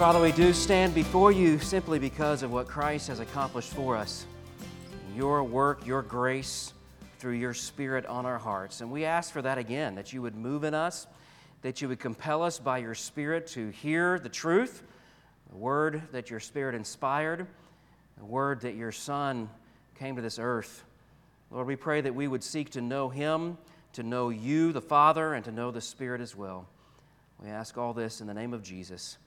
Father, we do stand before you simply because of what Christ has accomplished for us. Your work, your grace through your Spirit on our hearts. And we ask for that again, that you would move in us, that you would compel us by your Spirit to hear the truth, the word that your Spirit inspired, the word that your Son came to this earth. Lord, we pray that we would seek to know him, to know you, the Father, and to know the Spirit as well. We ask all this in the name of Jesus.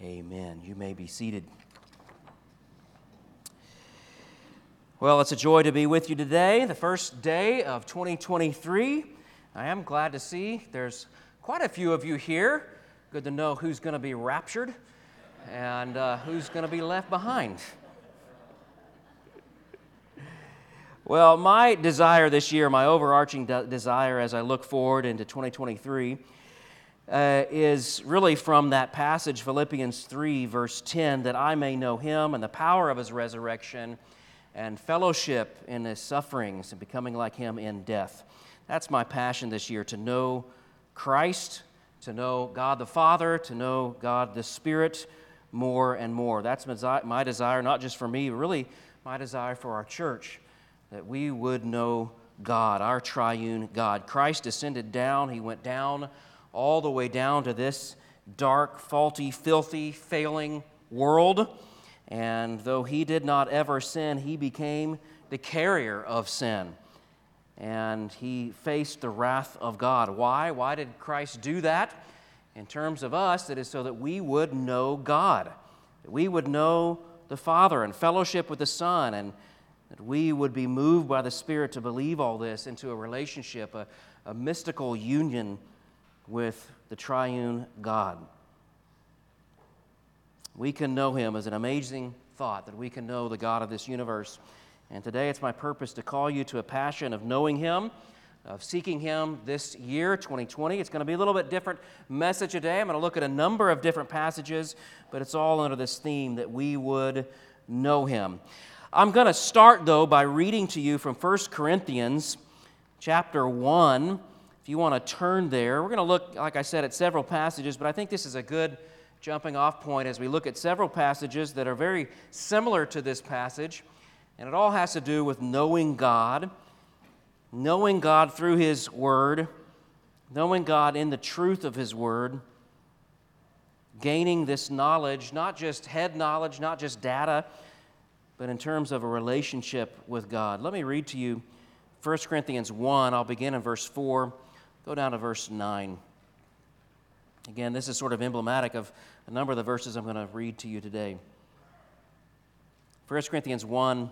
Amen. You may be seated. Well, it's a joy to be with you today, the first day of 2023. I am glad to see there's quite a few of you here. Good to know who's going to be raptured and uh, who's going to be left behind. Well, my desire this year, my overarching de- desire as I look forward into 2023, uh, is really from that passage, Philippians 3, verse 10, that I may know him and the power of his resurrection and fellowship in his sufferings and becoming like him in death. That's my passion this year to know Christ, to know God the Father, to know God the Spirit more and more. That's my desire, not just for me, but really my desire for our church, that we would know God, our triune God. Christ descended down, he went down all the way down to this dark, faulty, filthy, failing world. And though he did not ever sin, he became the carrier of sin. And he faced the wrath of God. Why? Why did Christ do that? In terms of us, it is so that we would know God, that we would know the Father and fellowship with the Son, and that we would be moved by the Spirit to believe all this into a relationship, a, a mystical union with the triune God. We can know him as an amazing thought that we can know the God of this universe. And today it's my purpose to call you to a passion of knowing him, of seeking him this year, 2020. It's going to be a little bit different message today. I'm going to look at a number of different passages, but it's all under this theme that we would know him. I'm going to start though by reading to you from 1 Corinthians chapter 1 you want to turn there, we're going to look, like I said, at several passages, but I think this is a good jumping off point as we look at several passages that are very similar to this passage. And it all has to do with knowing God, knowing God through His Word, knowing God in the truth of His Word, gaining this knowledge, not just head knowledge, not just data, but in terms of a relationship with God. Let me read to you 1 Corinthians 1. I'll begin in verse 4. Go down to verse 9. Again, this is sort of emblematic of a number of the verses I'm going to read to you today. 1 Corinthians 1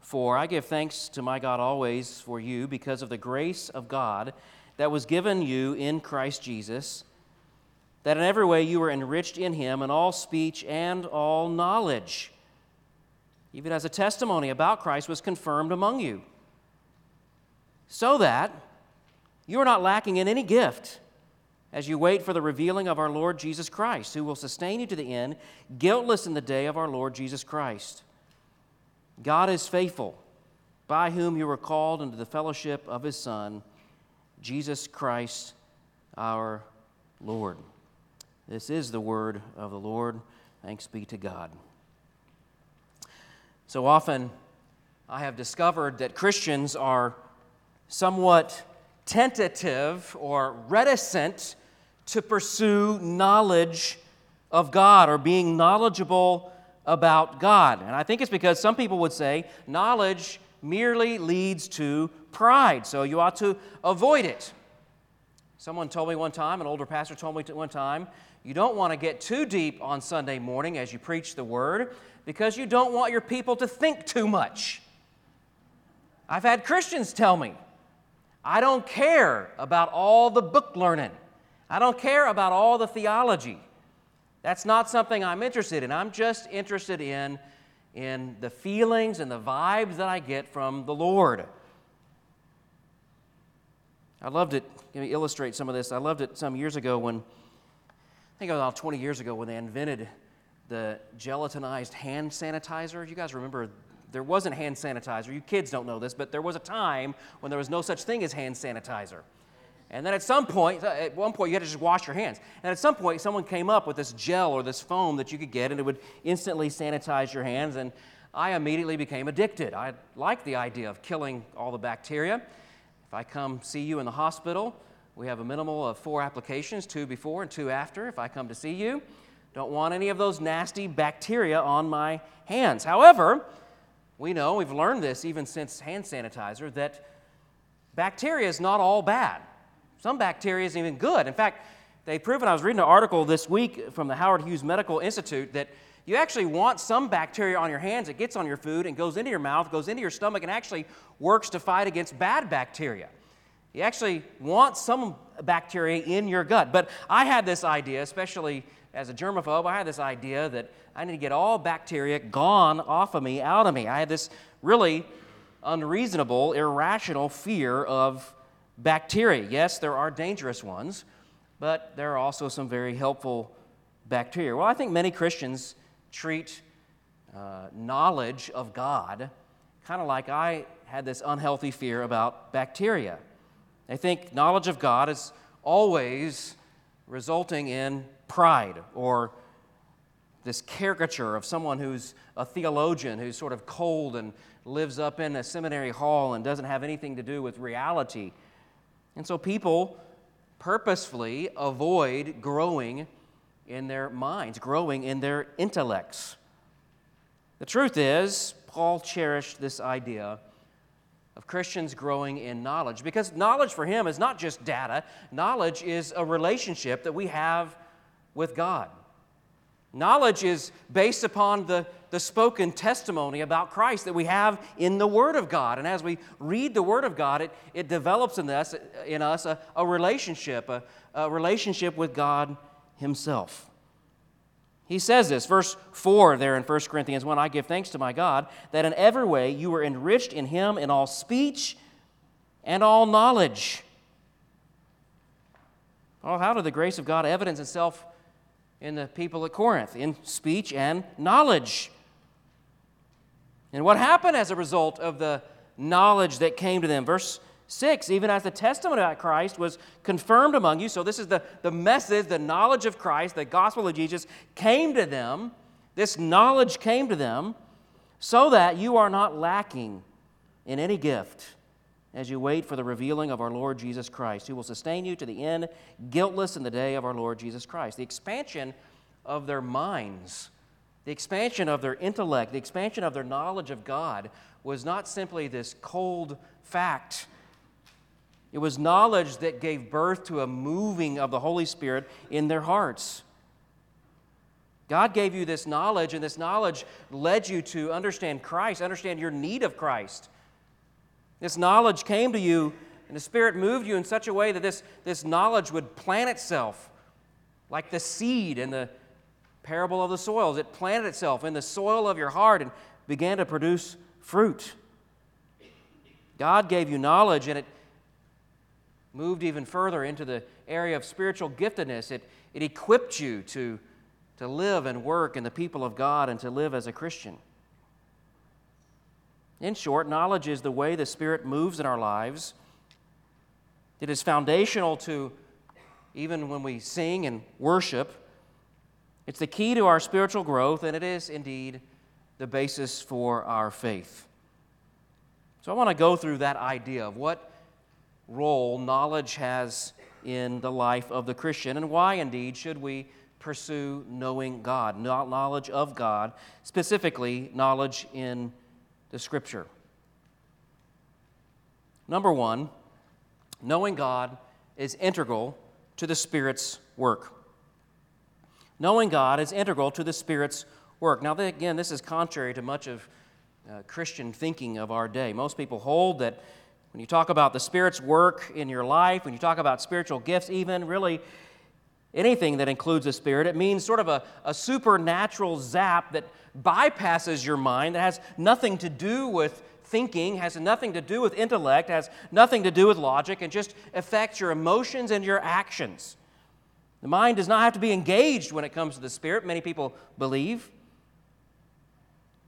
4 I give thanks to my God always for you because of the grace of God that was given you in Christ Jesus, that in every way you were enriched in him in all speech and all knowledge, even as a testimony about Christ was confirmed among you, so that you are not lacking in any gift as you wait for the revealing of our Lord Jesus Christ, who will sustain you to the end, guiltless in the day of our Lord Jesus Christ. God is faithful, by whom you were called into the fellowship of his Son, Jesus Christ our Lord. This is the word of the Lord. Thanks be to God. So often, I have discovered that Christians are somewhat tentative or reticent to pursue knowledge of God or being knowledgeable about God. And I think it's because some people would say knowledge merely leads to pride, so you ought to avoid it. Someone told me one time, an older pastor told me one time, you don't want to get too deep on Sunday morning as you preach the word because you don't want your people to think too much. I've had Christians tell me, I don't care about all the book learning. I don't care about all the theology. That's not something I'm interested in. I'm just interested in, in the feelings and the vibes that I get from the Lord. I loved it. Let me illustrate some of this. I loved it some years ago when, I think about 20 years ago, when they invented the gelatinized hand sanitizer. You guys remember there wasn't hand sanitizer. You kids don't know this, but there was a time when there was no such thing as hand sanitizer. And then at some point, uh, at one point, you had to just wash your hands. And at some point, someone came up with this gel or this foam that you could get, and it would instantly sanitize your hands. And I immediately became addicted. I liked the idea of killing all the bacteria. If I come see you in the hospital, we have a minimal of four applications two before and two after. If I come to see you, don't want any of those nasty bacteria on my hands. However, we know, we've learned this even since hand sanitizer, that bacteria is not all bad. Some bacteria is even good. In fact, they've proven, I was reading an article this week from the Howard Hughes Medical Institute that you actually want some bacteria on your hands. It gets on your food and goes into your mouth, goes into your stomach, and actually works to fight against bad bacteria. You actually want some bacteria in your gut. But I had this idea, especially as a germaphobe, I had this idea that I need to get all bacteria gone off of me, out of me. I had this really unreasonable, irrational fear of bacteria. Yes, there are dangerous ones, but there are also some very helpful bacteria. Well, I think many Christians treat uh, knowledge of God kind of like I had this unhealthy fear about bacteria. They think knowledge of God is always resulting in pride or this caricature of someone who's a theologian, who's sort of cold and lives up in a seminary hall and doesn't have anything to do with reality. And so people purposefully avoid growing in their minds, growing in their intellects. The truth is, Paul cherished this idea of Christians growing in knowledge because knowledge for him is not just data, knowledge is a relationship that we have with God. Knowledge is based upon the, the spoken testimony about Christ that we have in the Word of God. And as we read the Word of God, it, it develops in us, in us a, a relationship, a, a relationship with God Himself. He says this, verse 4 there in 1 Corinthians 1 I give thanks to my God that in every way you were enriched in Him in all speech and all knowledge. Oh, how did the grace of God evidence itself in the people at Corinth in speech and knowledge. And what happened as a result of the knowledge that came to them? Verse 6 even as the testimony about Christ was confirmed among you. So, this is the, the message, the knowledge of Christ, the gospel of Jesus came to them. This knowledge came to them so that you are not lacking in any gift as you wait for the revealing of our Lord Jesus Christ, who will sustain you to the end, guiltless in the day of our Lord Jesus Christ. The expansion of their minds, the expansion of their intellect, the expansion of their knowledge of God was not simply this cold fact. It was knowledge that gave birth to a moving of the Holy Spirit in their hearts. God gave you this knowledge, and this knowledge led you to understand Christ, understand your need of Christ. This knowledge came to you, and the Spirit moved you in such a way that this, this knowledge would plant itself like the seed in the parable of the soils. It planted itself in the soil of your heart and began to produce fruit. God gave you knowledge, and it moved even further into the area of spiritual giftedness. It, it equipped you to, to live and work in the people of God and to live as a Christian. In short, knowledge is the way the Spirit moves in our lives. It is foundational to even when we sing and worship. It's the key to our spiritual growth, and it is indeed the basis for our faith. So I want to go through that idea of what role knowledge has in the life of the Christian and why indeed should we pursue knowing God, knowledge of God, specifically knowledge in the Scripture. Number one, knowing God is integral to the Spirit's work. Knowing God is integral to the Spirit's work. Now, again, this is contrary to much of uh, Christian thinking of our day. Most people hold that when you talk about the Spirit's work in your life, when you talk about spiritual gifts, even really anything that includes the Spirit, it means sort of a, a supernatural zap that bypasses your mind, that has nothing to do with thinking, has nothing to do with intellect, has nothing to do with logic, and just affects your emotions and your actions. The mind does not have to be engaged when it comes to the Spirit, many people believe.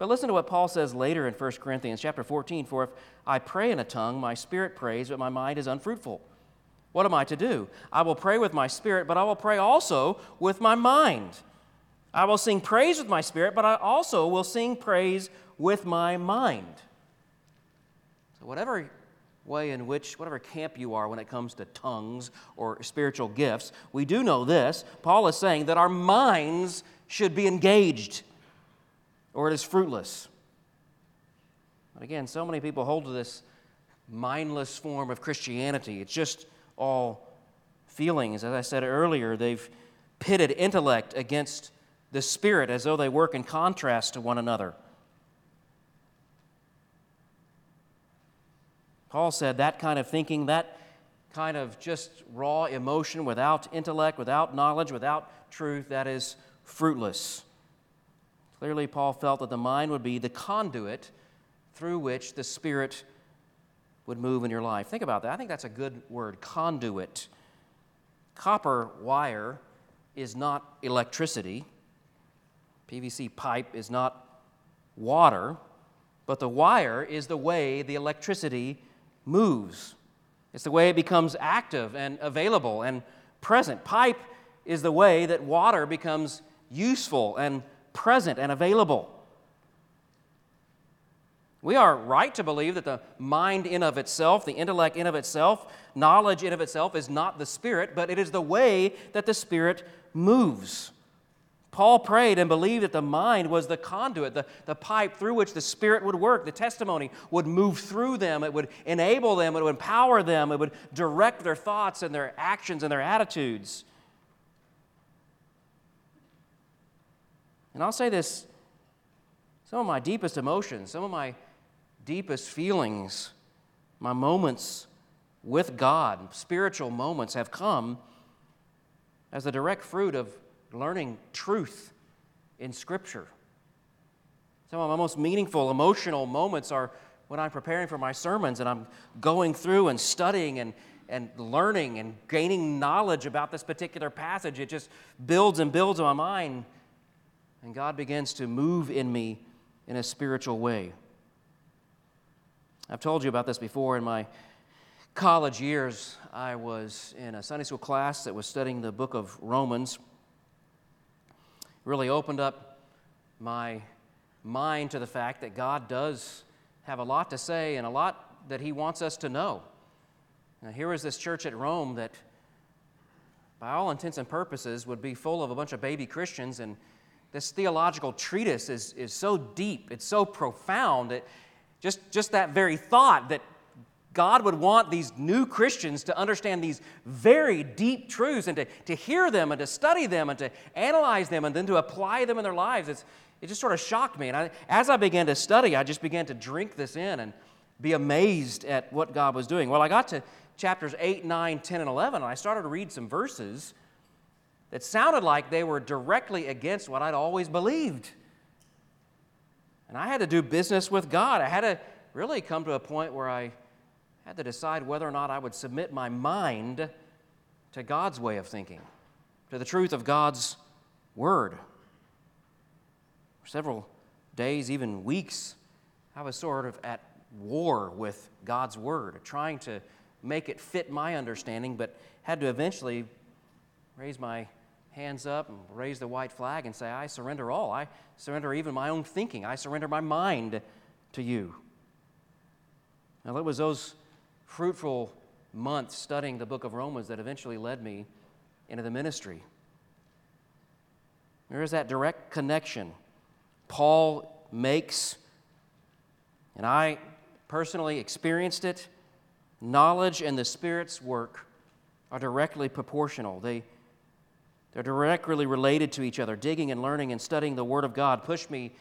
But listen to what Paul says later in 1 Corinthians chapter 14 For if I pray in a tongue, my spirit prays, but my mind is unfruitful. What am I to do? I will pray with my spirit, but I will pray also with my mind. I will sing praise with my spirit, but I also will sing praise with my mind. So, whatever way in which, whatever camp you are when it comes to tongues or spiritual gifts, we do know this. Paul is saying that our minds should be engaged, or it is fruitless. But again, so many people hold to this mindless form of Christianity. It's just all feelings. As I said earlier, they've pitted intellect against the spirit as though they work in contrast to one another. Paul said that kind of thinking, that kind of just raw emotion without intellect, without knowledge, without truth, that is fruitless. Clearly, Paul felt that the mind would be the conduit through which the Spirit would move in your life. Think about that. I think that's a good word conduit. Copper wire is not electricity, PVC pipe is not water, but the wire is the way the electricity moves. It's the way it becomes active and available and present. Pipe is the way that water becomes useful and present and available. We are right to believe that the mind in of itself, the intellect in of itself, knowledge in of itself is not the spirit, but it is the way that the spirit moves. Paul prayed and believed that the mind was the conduit, the, the pipe through which the Spirit would work. The testimony would move through them, it would enable them, it would empower them, it would direct their thoughts and their actions and their attitudes. And I'll say this some of my deepest emotions, some of my deepest feelings, my moments with God, spiritual moments, have come as a direct fruit of learning truth in Scripture. Some of my most meaningful emotional moments are when I'm preparing for my sermons and I'm going through and studying and, and learning and gaining knowledge about this particular passage. It just builds and builds in my mind, and God begins to move in me in a spiritual way. I've told you about this before in my college years. I was in a Sunday school class that was studying the book of Romans really opened up my mind to the fact that God does have a lot to say and a lot that He wants us to know. Now, here is this church at Rome that, by all intents and purposes, would be full of a bunch of baby Christians, and this theological treatise is, is so deep, it's so profound that just, just that very thought that God would want these new Christians to understand these very deep truths and to, to hear them and to study them and to analyze them and then to apply them in their lives. It's, it just sort of shocked me. And I, as I began to study, I just began to drink this in and be amazed at what God was doing. Well, I got to chapters 8, 9, 10, and 11, and I started to read some verses that sounded like they were directly against what I'd always believed. And I had to do business with God. I had to really come to a point where I had to decide whether or not I would submit my mind to God's way of thinking, to the truth of God's word. For several days, even weeks, I was sort of at war with God's word, trying to make it fit my understanding, but had to eventually raise my hands up and raise the white flag and say, I surrender all. I surrender even my own thinking. I surrender my mind to you. Now, it was those fruitful months studying the book of Romans that eventually led me into the ministry. There is that direct connection Paul makes, and I personally experienced it. Knowledge and the Spirit's work are directly proportional. They, they're directly related to each other. Digging and learning and studying the Word of God push me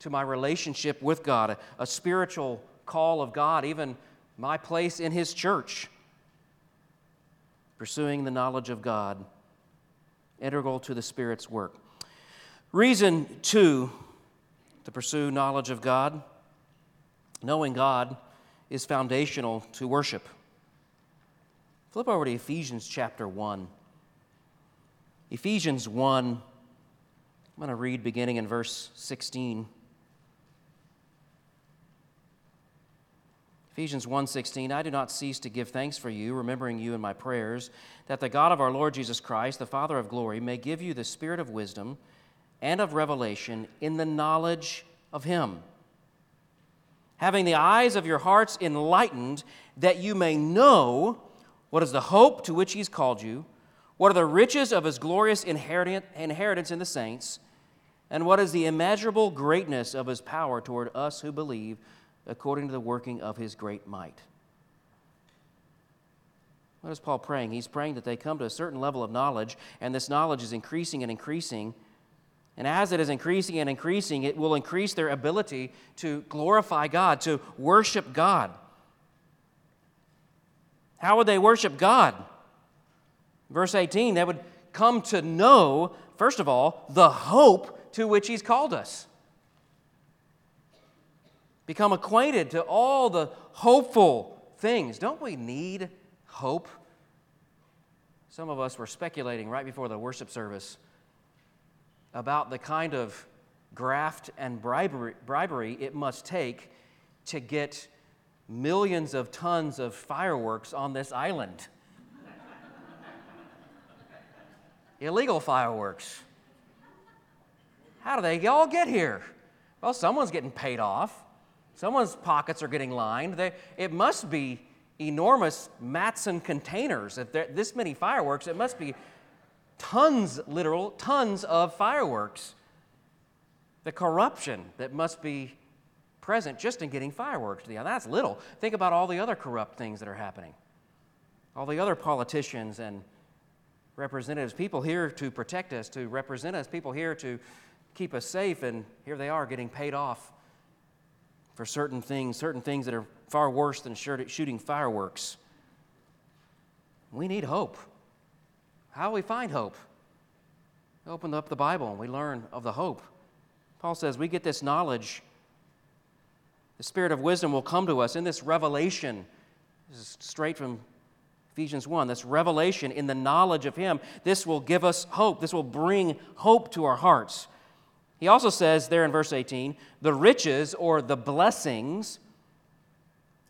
to my relationship with God, a, a spiritual call of God, even my place in His church, pursuing the knowledge of God, integral to the Spirit's work. Reason two to pursue knowledge of God, knowing God is foundational to worship. Flip over to Ephesians chapter 1. Ephesians 1, I'm going to read beginning in verse 16. Ephesians 1:16 I do not cease to give thanks for you remembering you in my prayers that the God of our Lord Jesus Christ the Father of glory may give you the spirit of wisdom and of revelation in the knowledge of him having the eyes of your hearts enlightened that you may know what is the hope to which he's called you what are the riches of his glorious inheritance in the saints and what is the immeasurable greatness of his power toward us who believe according to the working of his great might. What is Paul praying? He's praying that they come to a certain level of knowledge, and this knowledge is increasing and increasing. And as it is increasing and increasing, it will increase their ability to glorify God, to worship God. How would they worship God? Verse 18, they would come to know, first of all, the hope to which He's called us become acquainted to all the hopeful things. Don't we need hope? Some of us were speculating right before the worship service about the kind of graft and bribery, bribery it must take to get millions of tons of fireworks on this island. Illegal fireworks. How do they all get here? Well, someone's getting paid off. Someone's pockets are getting lined. They, it must be enormous Matson containers. If this many fireworks, it must be tons, literal, tons of fireworks. The corruption that must be present just in getting fireworks. Yeah, that's little. Think about all the other corrupt things that are happening. All the other politicians and representatives, people here to protect us, to represent us, people here to keep us safe, and here they are getting paid off for certain things, certain things that are far worse than shooting fireworks. We need hope. How do we find hope? We open up the Bible and we learn of the hope. Paul says we get this knowledge. The spirit of wisdom will come to us in this revelation. This is straight from Ephesians 1. This revelation in the knowledge of Him. This will give us hope. This will bring hope to our hearts. He also says there in verse 18, the riches or the blessings.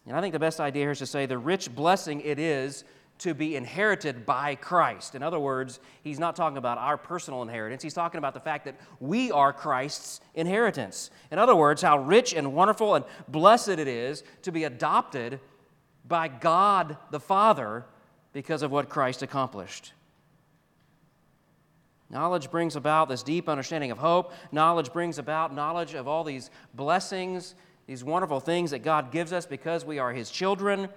And I think the best idea here is to say the rich blessing it is to be inherited by Christ. In other words, he's not talking about our personal inheritance. He's talking about the fact that we are Christ's inheritance. In other words, how rich and wonderful and blessed it is to be adopted by God the Father because of what Christ accomplished. Knowledge brings about this deep understanding of hope. Knowledge brings about knowledge of all these blessings, these wonderful things that God gives us because we are His children.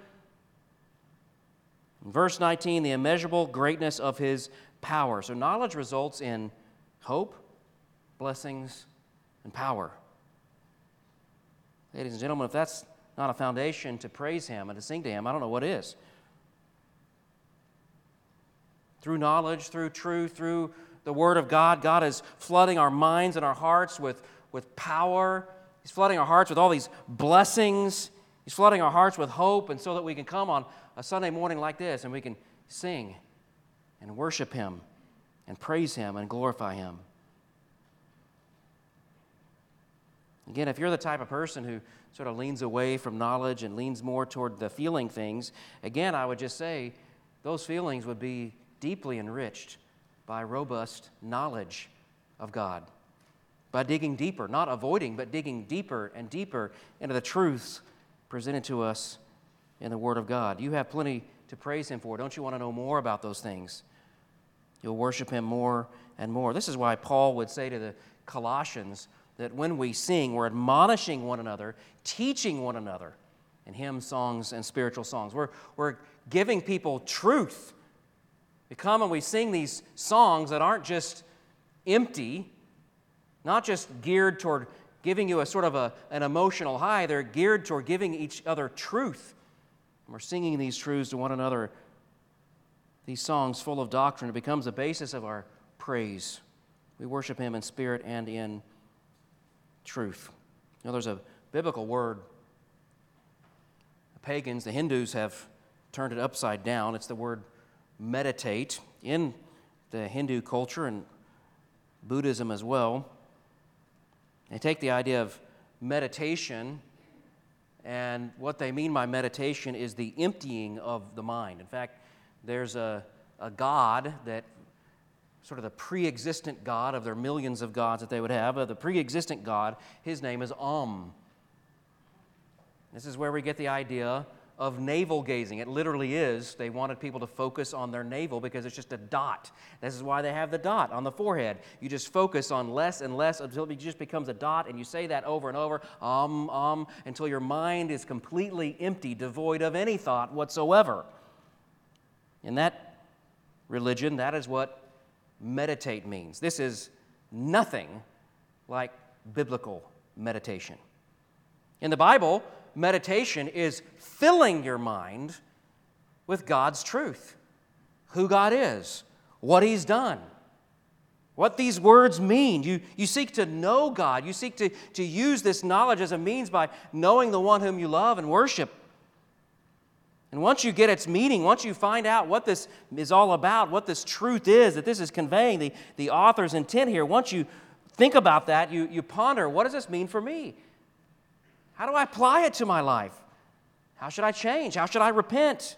In verse 19, the immeasurable greatness of His power. So, knowledge results in hope, blessings, and power. Ladies and gentlemen, if that's not a foundation to praise Him and to sing to Him, I don't know what is. Through knowledge, through truth, through the Word of God. God is flooding our minds and our hearts with, with power. He's flooding our hearts with all these blessings. He's flooding our hearts with hope, and so that we can come on a Sunday morning like this and we can sing and worship Him and praise Him and glorify Him. Again, if you're the type of person who sort of leans away from knowledge and leans more toward the feeling things, again, I would just say those feelings would be deeply enriched by robust knowledge of God, by digging deeper, not avoiding, but digging deeper and deeper into the truths presented to us in the Word of God. You have plenty to praise Him for. Don't you want to know more about those things? You'll worship Him more and more. This is why Paul would say to the Colossians that when we sing, we're admonishing one another, teaching one another in hymn songs and spiritual songs. We're, we're giving people truth we come and we sing these songs that aren't just empty, not just geared toward giving you a sort of a, an emotional high, they're geared toward giving each other truth. And we're singing these truths to one another. These songs full of doctrine, it becomes the basis of our praise. We worship Him in spirit and in truth. You know, there's a biblical word. The pagans, the Hindus, have turned it upside down. It's the word meditate in the Hindu culture and Buddhism as well. They take the idea of meditation And what they mean by meditation is the emptying of the mind. In fact, there's a, a God that, sort of the pre existent God of their millions of gods that they would have, the pre existent God, his name is Om. This is where we get the idea of navel gazing. It literally is. They wanted people to focus on their navel because it's just a dot. This is why they have the dot on the forehead. You just focus on less and less until it just becomes a dot, and you say that over and over, um, um, until your mind is completely empty, devoid of any thought whatsoever. In that religion, that is what meditate means. This is nothing like biblical meditation. In the Bible, meditation is filling your mind with God's truth who God is, what He's done, what these words mean. You, you seek to know God, you seek to, to use this knowledge as a means by knowing the one whom you love and worship. And once you get its meaning, once you find out what this is all about, what this truth is, that this is conveying, the, the author's intent here, once you think about that, you, you ponder what does this mean for me? How do I apply it to my life? How should I change? How should I repent?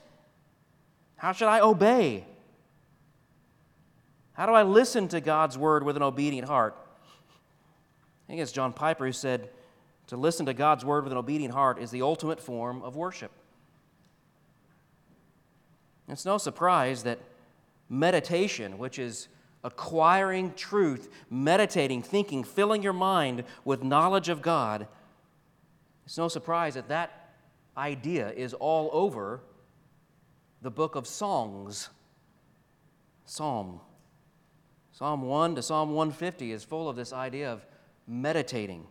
How should I obey? How do I listen to God's word with an obedient heart? I think it's John Piper who said, to listen to God's word with an obedient heart is the ultimate form of worship. It's no surprise that meditation, which is acquiring truth, meditating, thinking, filling your mind with knowledge of God, it's no surprise that that idea is all over the book of Songs. Psalm. Psalm 1 to Psalm 150 is full of this idea of meditating.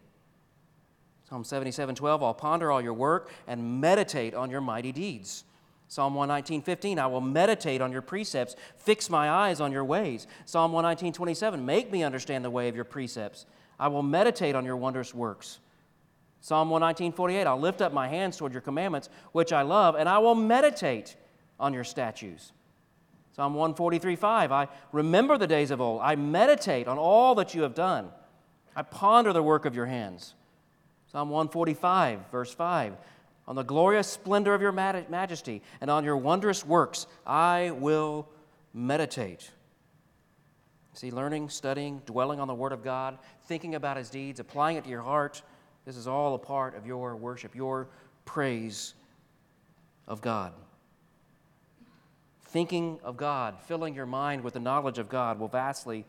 Psalm 77 12, I'll ponder all your work and meditate on your mighty deeds. Psalm 119, 15, I will meditate on your precepts, fix my eyes on your ways. Psalm 119, 27, make me understand the way of your precepts. I will meditate on your wondrous works. Psalm 119, 48, I'll lift up my hands toward your commandments, which I love, and I will meditate on your statutes. Psalm 143, 5, I remember the days of old. I meditate on all that you have done. I ponder the work of your hands. Psalm 145, verse 5, on the glorious splendor of your majesty and on your wondrous works I will meditate. See, learning, studying, dwelling on the Word of God, thinking about His deeds, applying it to your heart, this is all a part of your worship, your praise of God. Thinking of God, filling your mind with the knowledge of God will vastly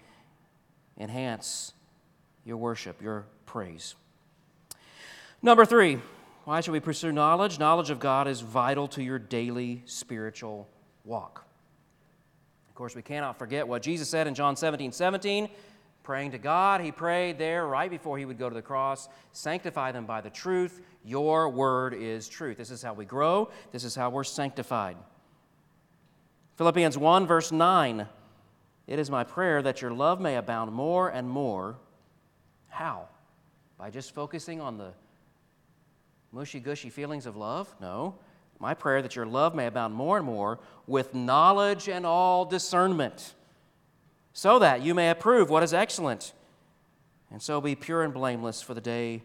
enhance your worship, your praise. Number three, why should we pursue knowledge? Knowledge of God is vital to your daily spiritual walk. Of course, we cannot forget what Jesus said in John 17 17 praying to God. He prayed there right before he would go to the cross sanctify them by the truth. Your word is truth. This is how we grow, this is how we're sanctified. Philippians 1, verse 9. It is my prayer that your love may abound more and more. How? By just focusing on the mushy gushy feelings of love? No. My prayer that your love may abound more and more with knowledge and all discernment so that you may approve what is excellent, and so be pure and blameless for the day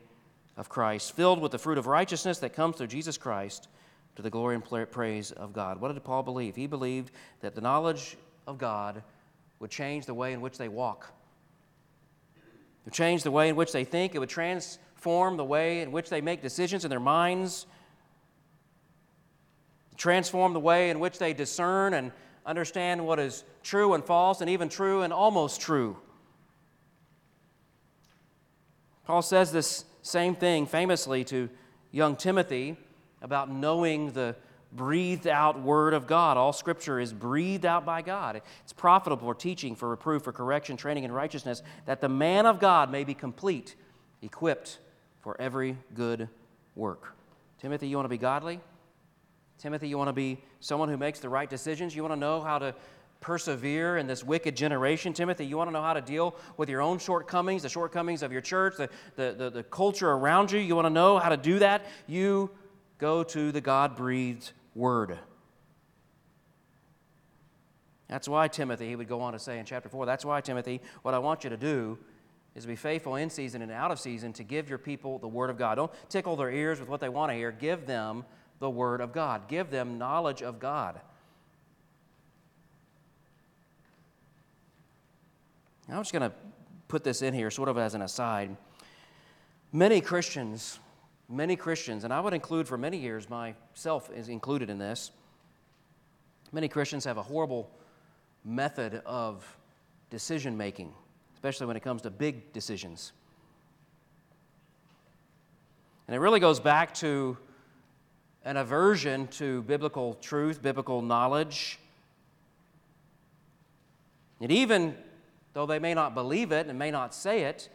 of Christ, filled with the fruit of righteousness that comes through Jesus Christ to the glory and praise of God. What did Paul believe? He believed that the knowledge of God would change the way in which they walk. It would change the way in which they think. It would transform the way in which they make decisions in their minds. Transform the way in which they discern and understand what is true and false, and even true and almost true. Paul says this same thing famously to young Timothy about knowing the breathed out word of God. All scripture is breathed out by God. It's profitable for teaching, for reproof, for correction, training in righteousness, that the man of God may be complete, equipped for every good work. Timothy, you want to be godly? Timothy, you want to be someone who makes the right decisions? You want to know how to persevere in this wicked generation? Timothy, you want to know how to deal with your own shortcomings, the shortcomings of your church, the, the, the, the culture around you? You want to know how to do that? You go to the God breathed Word. That's why, Timothy, he would go on to say in chapter 4, that's why, Timothy, what I want you to do is be faithful in season and out of season to give your people the Word of God. Don't tickle their ears with what they want to hear. Give them the Word of God, give them knowledge of God. I'm just going to put this in here sort of as an aside. Many Christians, many Christians, and I would include for many years, myself is included in this, many Christians have a horrible method of decision making, especially when it comes to big decisions. And it really goes back to an aversion to biblical truth, biblical knowledge. And even, though they may not believe it and may not say it,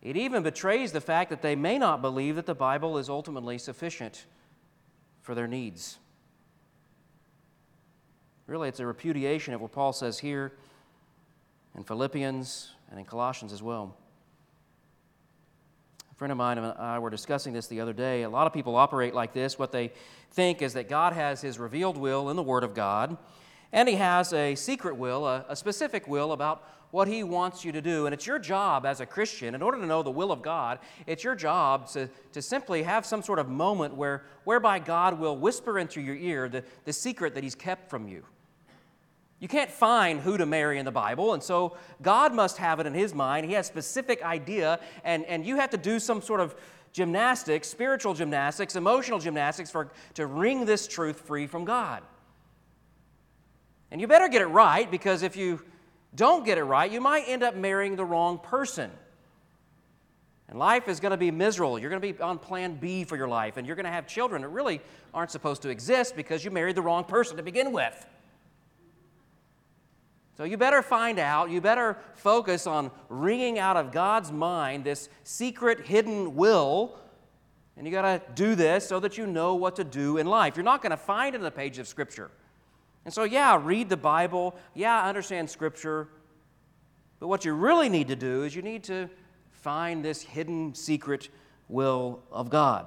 it even betrays the fact that they may not believe that the Bible is ultimately sufficient for their needs. Really, it's a repudiation of what Paul says here in Philippians and in Colossians as well. Friend of mine and I were discussing this the other day. A lot of people operate like this. What they think is that God has his revealed will in the Word of God, and he has a secret will, a, a specific will about what He wants you to do. And it's your job as a Christian, in order to know the will of God, it's your job to, to simply have some sort of moment where, whereby God will whisper into your ear the, the secret that He's kept from you. You can't find who to marry in the Bible, and so God must have it in His mind. He has a specific idea, and, and you have to do some sort of gymnastics, spiritual gymnastics, emotional gymnastics for, to wring this truth free from God. And you better get it right because if you don't get it right, you might end up marrying the wrong person. And life is going to be miserable. You're going to be on plan B for your life, and you're going to have children that really aren't supposed to exist because you married the wrong person to begin with. So you better find out, you better focus on wringing out of God's mind this secret, hidden will. And you got to do this so that you know what to do in life. You're not going to find it in the page of Scripture. And so, yeah, read the Bible. Yeah, understand Scripture. But what you really need to do is you need to find this hidden secret will of God.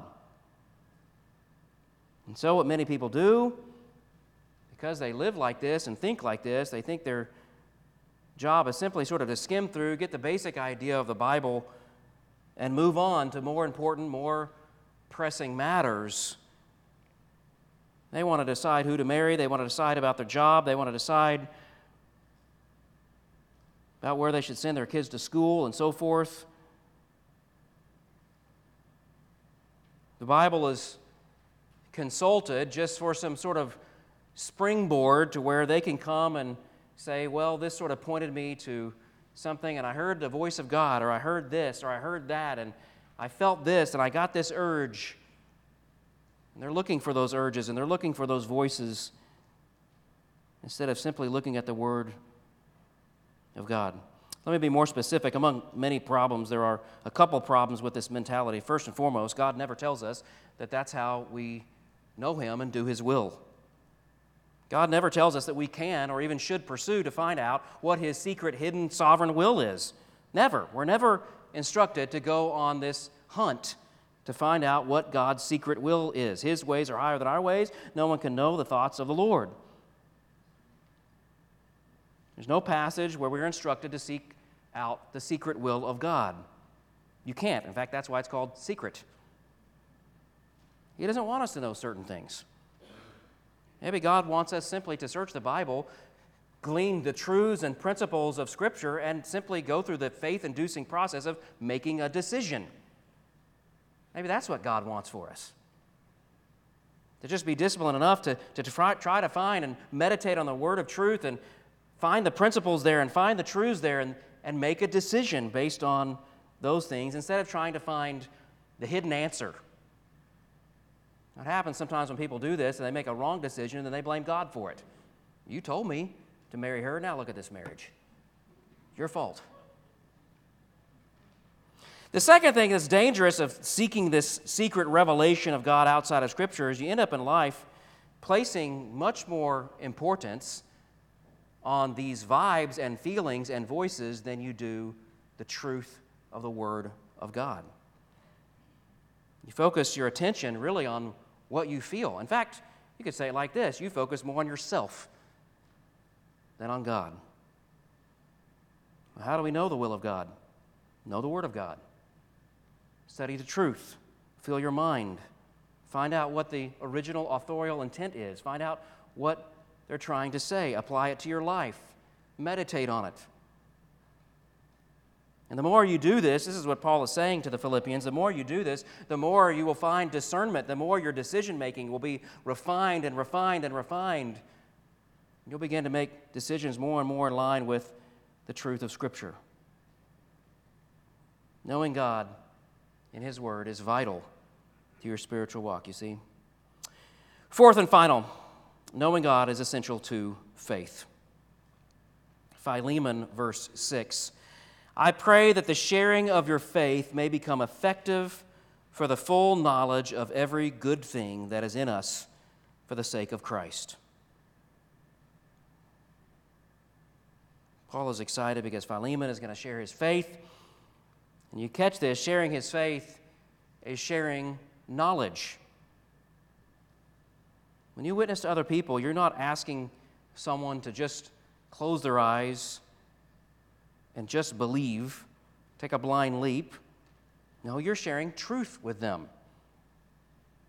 And so, what many people do, because they live like this and think like this, they think their job is simply sort of to skim through, get the basic idea of the Bible, and move on to more important, more pressing matters they want to decide who to marry. They want to decide about their job. They want to decide about where they should send their kids to school and so forth. The Bible is consulted just for some sort of springboard to where they can come and say, well, this sort of pointed me to something, and I heard the voice of God, or I heard this, or I heard that, and I felt this, and I got this urge. And they're looking for those urges and they're looking for those voices instead of simply looking at the Word of God. Let me be more specific. Among many problems, there are a couple problems with this mentality. First and foremost, God never tells us that that's how we know Him and do His will. God never tells us that we can or even should pursue to find out what His secret, hidden, sovereign will is. Never. We're never instructed to go on this hunt to find out what God's secret will is. His ways are higher than our ways. No one can know the thoughts of the Lord. There's no passage where we're instructed to seek out the secret will of God. You can't. In fact, that's why it's called secret. He doesn't want us to know certain things. Maybe God wants us simply to search the Bible, glean the truths and principles of Scripture, and simply go through the faith inducing process of making a decision. Maybe that's what God wants for us. To just be disciplined enough to, to try, try to find and meditate on the word of truth and find the principles there and find the truths there and, and make a decision based on those things instead of trying to find the hidden answer. What happens sometimes when people do this and they make a wrong decision and then they blame God for it. You told me to marry her, now look at this marriage. Your fault. The second thing that's dangerous of seeking this secret revelation of God outside of Scripture is you end up in life placing much more importance on these vibes and feelings and voices than you do the truth of the Word of God. You focus your attention really on what you feel. In fact, you could say it like this you focus more on yourself than on God. How do we know the will of God? Know the Word of God. Study the truth. Fill your mind. Find out what the original authorial intent is. Find out what they're trying to say. Apply it to your life. Meditate on it. And the more you do this, this is what Paul is saying to the Philippians, the more you do this, the more you will find discernment, the more your decision making will be refined and refined and refined. You'll begin to make decisions more and more in line with the truth of Scripture. Knowing God in His Word is vital to your spiritual walk, you see. Fourth and final, knowing God is essential to faith. Philemon, verse 6. I pray that the sharing of your faith may become effective for the full knowledge of every good thing that is in us for the sake of Christ. Paul is excited because Philemon is going to share his faith. And you catch this sharing his faith is sharing knowledge. When you witness to other people, you're not asking someone to just close their eyes and just believe, take a blind leap. No, you're sharing truth with them.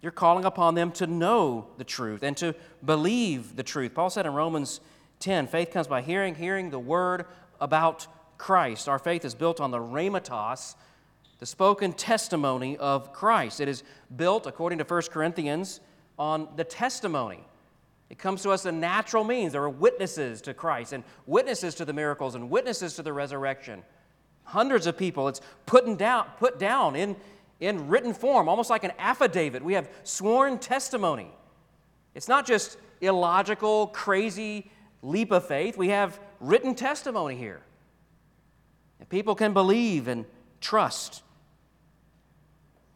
You're calling upon them to know the truth and to believe the truth. Paul said in Romans 10 faith comes by hearing, hearing the word about Christ. Our faith is built on the rhematos, the spoken testimony of Christ. It is built, according to 1 Corinthians, on the testimony it comes to us in natural means. There are witnesses to Christ and witnesses to the miracles and witnesses to the resurrection. Hundreds of people. It's put down, put down in, in written form, almost like an affidavit. We have sworn testimony. It's not just illogical, crazy leap of faith. We have written testimony here. And people can believe and trust.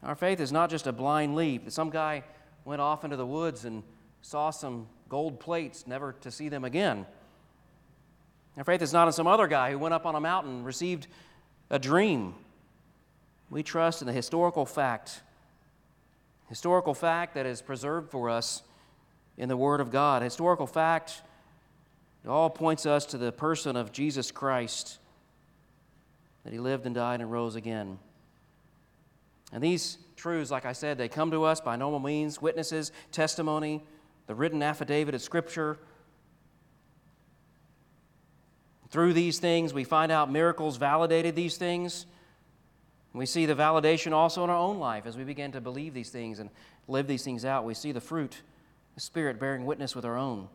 Our faith is not just a blind leap. that Some guy went off into the woods and saw some gold plates, never to see them again. Our faith is not in some other guy who went up on a mountain, and received a dream. We trust in the historical fact, historical fact that is preserved for us in the Word of God. Historical fact, it all points us to the person of Jesus Christ, that He lived and died and rose again. And these truths, like I said, they come to us by normal means witnesses, testimony, the written affidavit of Scripture. Through these things, we find out miracles validated these things. We see the validation also in our own life as we begin to believe these things and live these things out. We see the fruit, the Spirit bearing witness with our own.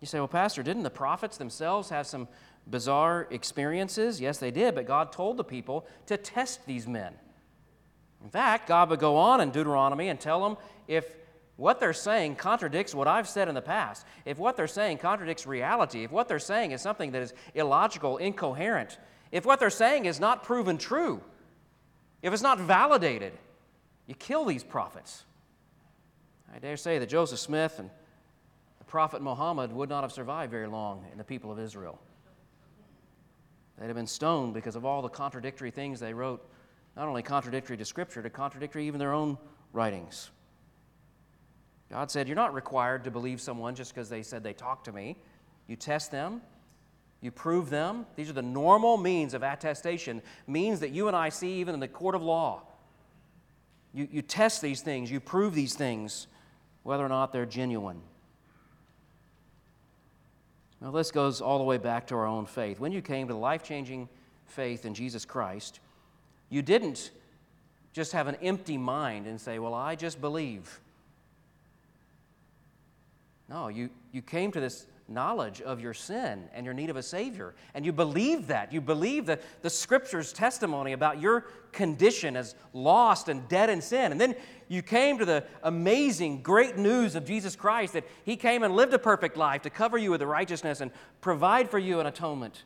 You say, well, Pastor, didn't the prophets themselves have some bizarre experiences? Yes, they did, but God told the people to test these men. In fact, God would go on in Deuteronomy and tell them if what they're saying contradicts what I've said in the past, if what they're saying contradicts reality, if what they're saying is something that is illogical, incoherent, if what they're saying is not proven true, if it's not validated, you kill these prophets. I dare say that Joseph Smith and the prophet Muhammad would not have survived very long in the people of Israel. They'd have been stoned because of all the contradictory things they wrote, not only contradictory to Scripture, but contradictory even their own writings. God said, You're not required to believe someone just because they said they talked to me. You test them, you prove them. These are the normal means of attestation, means that you and I see even in the court of law. You, you test these things, you prove these things, whether or not they're genuine. Now, this goes all the way back to our own faith. When you came to the life changing faith in Jesus Christ, you didn't just have an empty mind and say, Well, I just believe. No, you, you came to this knowledge of your sin and your need of a Savior. And you believe that. You believe that the Scripture's testimony about your condition as lost and dead in sin. And then you came to the amazing, great news of Jesus Christ that He came and lived a perfect life to cover you with the righteousness and provide for you an atonement.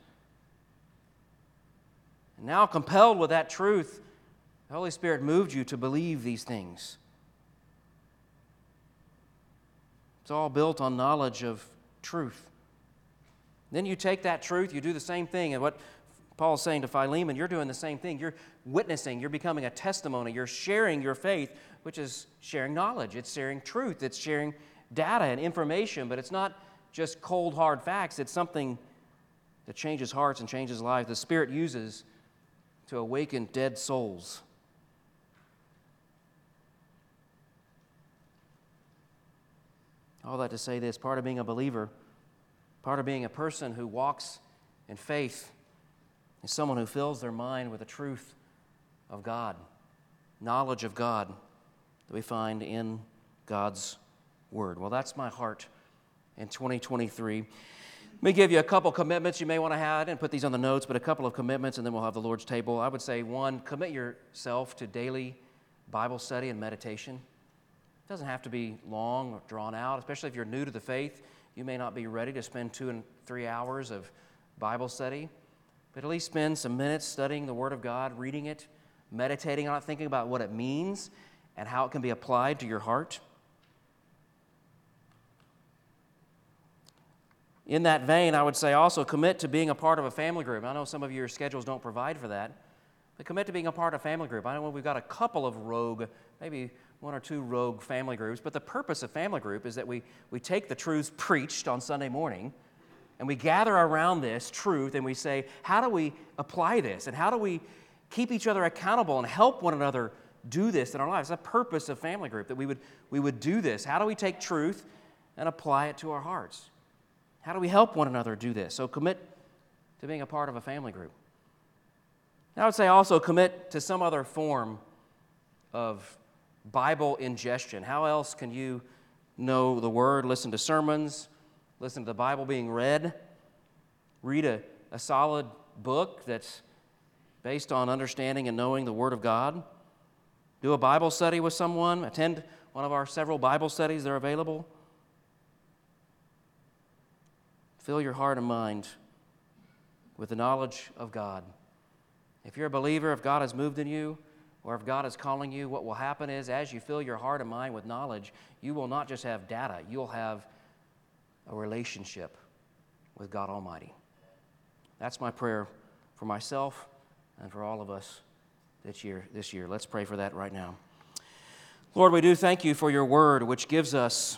And now, compelled with that truth, the Holy Spirit moved you to believe these things. It's all built on knowledge of truth. Then you take that truth, you do the same thing. And what Paul's saying to Philemon, you're doing the same thing. You're witnessing, you're becoming a testimony, you're sharing your faith, which is sharing knowledge, it's sharing truth, it's sharing data and information, but it's not just cold, hard facts, it's something that changes hearts and changes lives. The Spirit uses to awaken dead souls. All that to say this part of being a believer, part of being a person who walks in faith, is someone who fills their mind with the truth of God, knowledge of God that we find in God's Word. Well, that's my heart in 2023. Let me give you a couple commitments you may want to have. Didn't put these on the notes, but a couple of commitments, and then we'll have the Lord's table. I would say one, commit yourself to daily Bible study and meditation. It doesn't have to be long or drawn out, especially if you're new to the faith. You may not be ready to spend two and three hours of Bible study, but at least spend some minutes studying the Word of God, reading it, meditating on it, thinking about what it means and how it can be applied to your heart. In that vein, I would say also commit to being a part of a family group. I know some of your schedules don't provide for that, but commit to being a part of a family group. I know we've got a couple of rogue, maybe one or two rogue family groups, but the purpose of family group is that we, we take the truths preached on Sunday morning and we gather around this truth and we say, how do we apply this? And how do we keep each other accountable and help one another do this in our lives? It's the purpose of family group, that we would, we would do this. How do we take truth and apply it to our hearts? How do we help one another do this? So commit to being a part of a family group. I would say also commit to some other form of Bible ingestion. How else can you know the Word, listen to sermons, listen to the Bible being read, read a, a solid book that's based on understanding and knowing the Word of God? Do a Bible study with someone, attend one of our several Bible studies that are available. Fill your heart and mind with the knowledge of God. If you're a believer, if God has moved in you, or if God is calling you, what will happen is as you fill your heart and mind with knowledge, you will not just have data, you'll have a relationship with God Almighty. That's my prayer for myself and for all of us this year. This year. Let's pray for that right now. Lord, we do thank you for your word, which gives us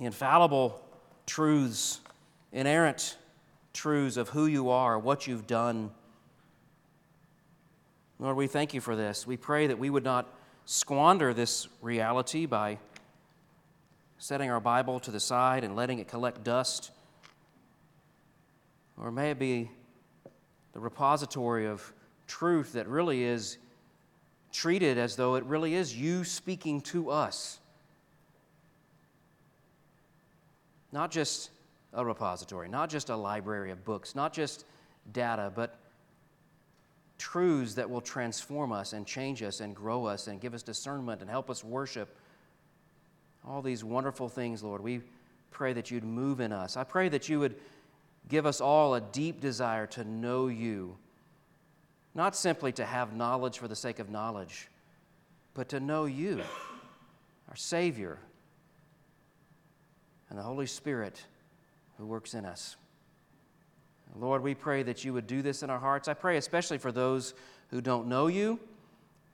infallible truths inerrant truths of who you are, what you've done. Lord, we thank you for this. We pray that we would not squander this reality by setting our Bible to the side and letting it collect dust. Or may it be the repository of truth that really is treated as though it really is you speaking to us. Not just a repository, not just a library of books, not just data, but truths that will transform us and change us and grow us and give us discernment and help us worship. All these wonderful things, Lord. We pray that you'd move in us. I pray that you would give us all a deep desire to know you, not simply to have knowledge for the sake of knowledge, but to know you, our Savior, and the Holy Spirit who works in us. Lord, we pray that you would do this in our hearts. I pray especially for those who don't know you.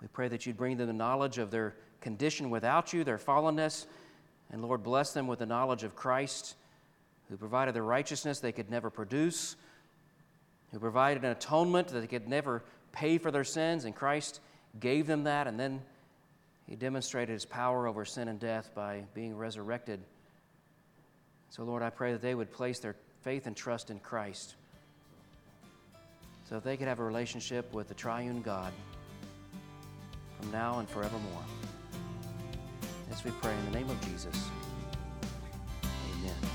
We pray that you'd bring them the knowledge of their condition without you, their fallenness. And Lord, bless them with the knowledge of Christ, who provided the righteousness they could never produce, who provided an atonement that they could never pay for their sins. And Christ gave them that. And then he demonstrated his power over sin and death by being resurrected so, Lord, I pray that they would place their faith and trust in Christ so that they could have a relationship with the triune God from now and forevermore. As we pray in the name of Jesus, amen.